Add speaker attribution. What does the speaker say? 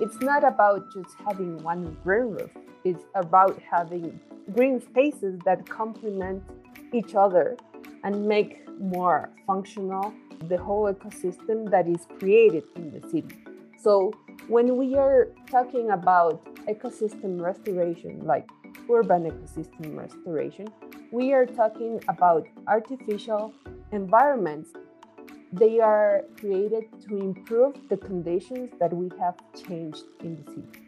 Speaker 1: it's not about just having one green roof, it's about having green spaces that complement each other and make more functional the whole ecosystem that is created in the city. So, when we are talking about ecosystem restoration, like urban ecosystem restoration, we are talking about artificial environments. They are created to improve the conditions that we have changed in the city.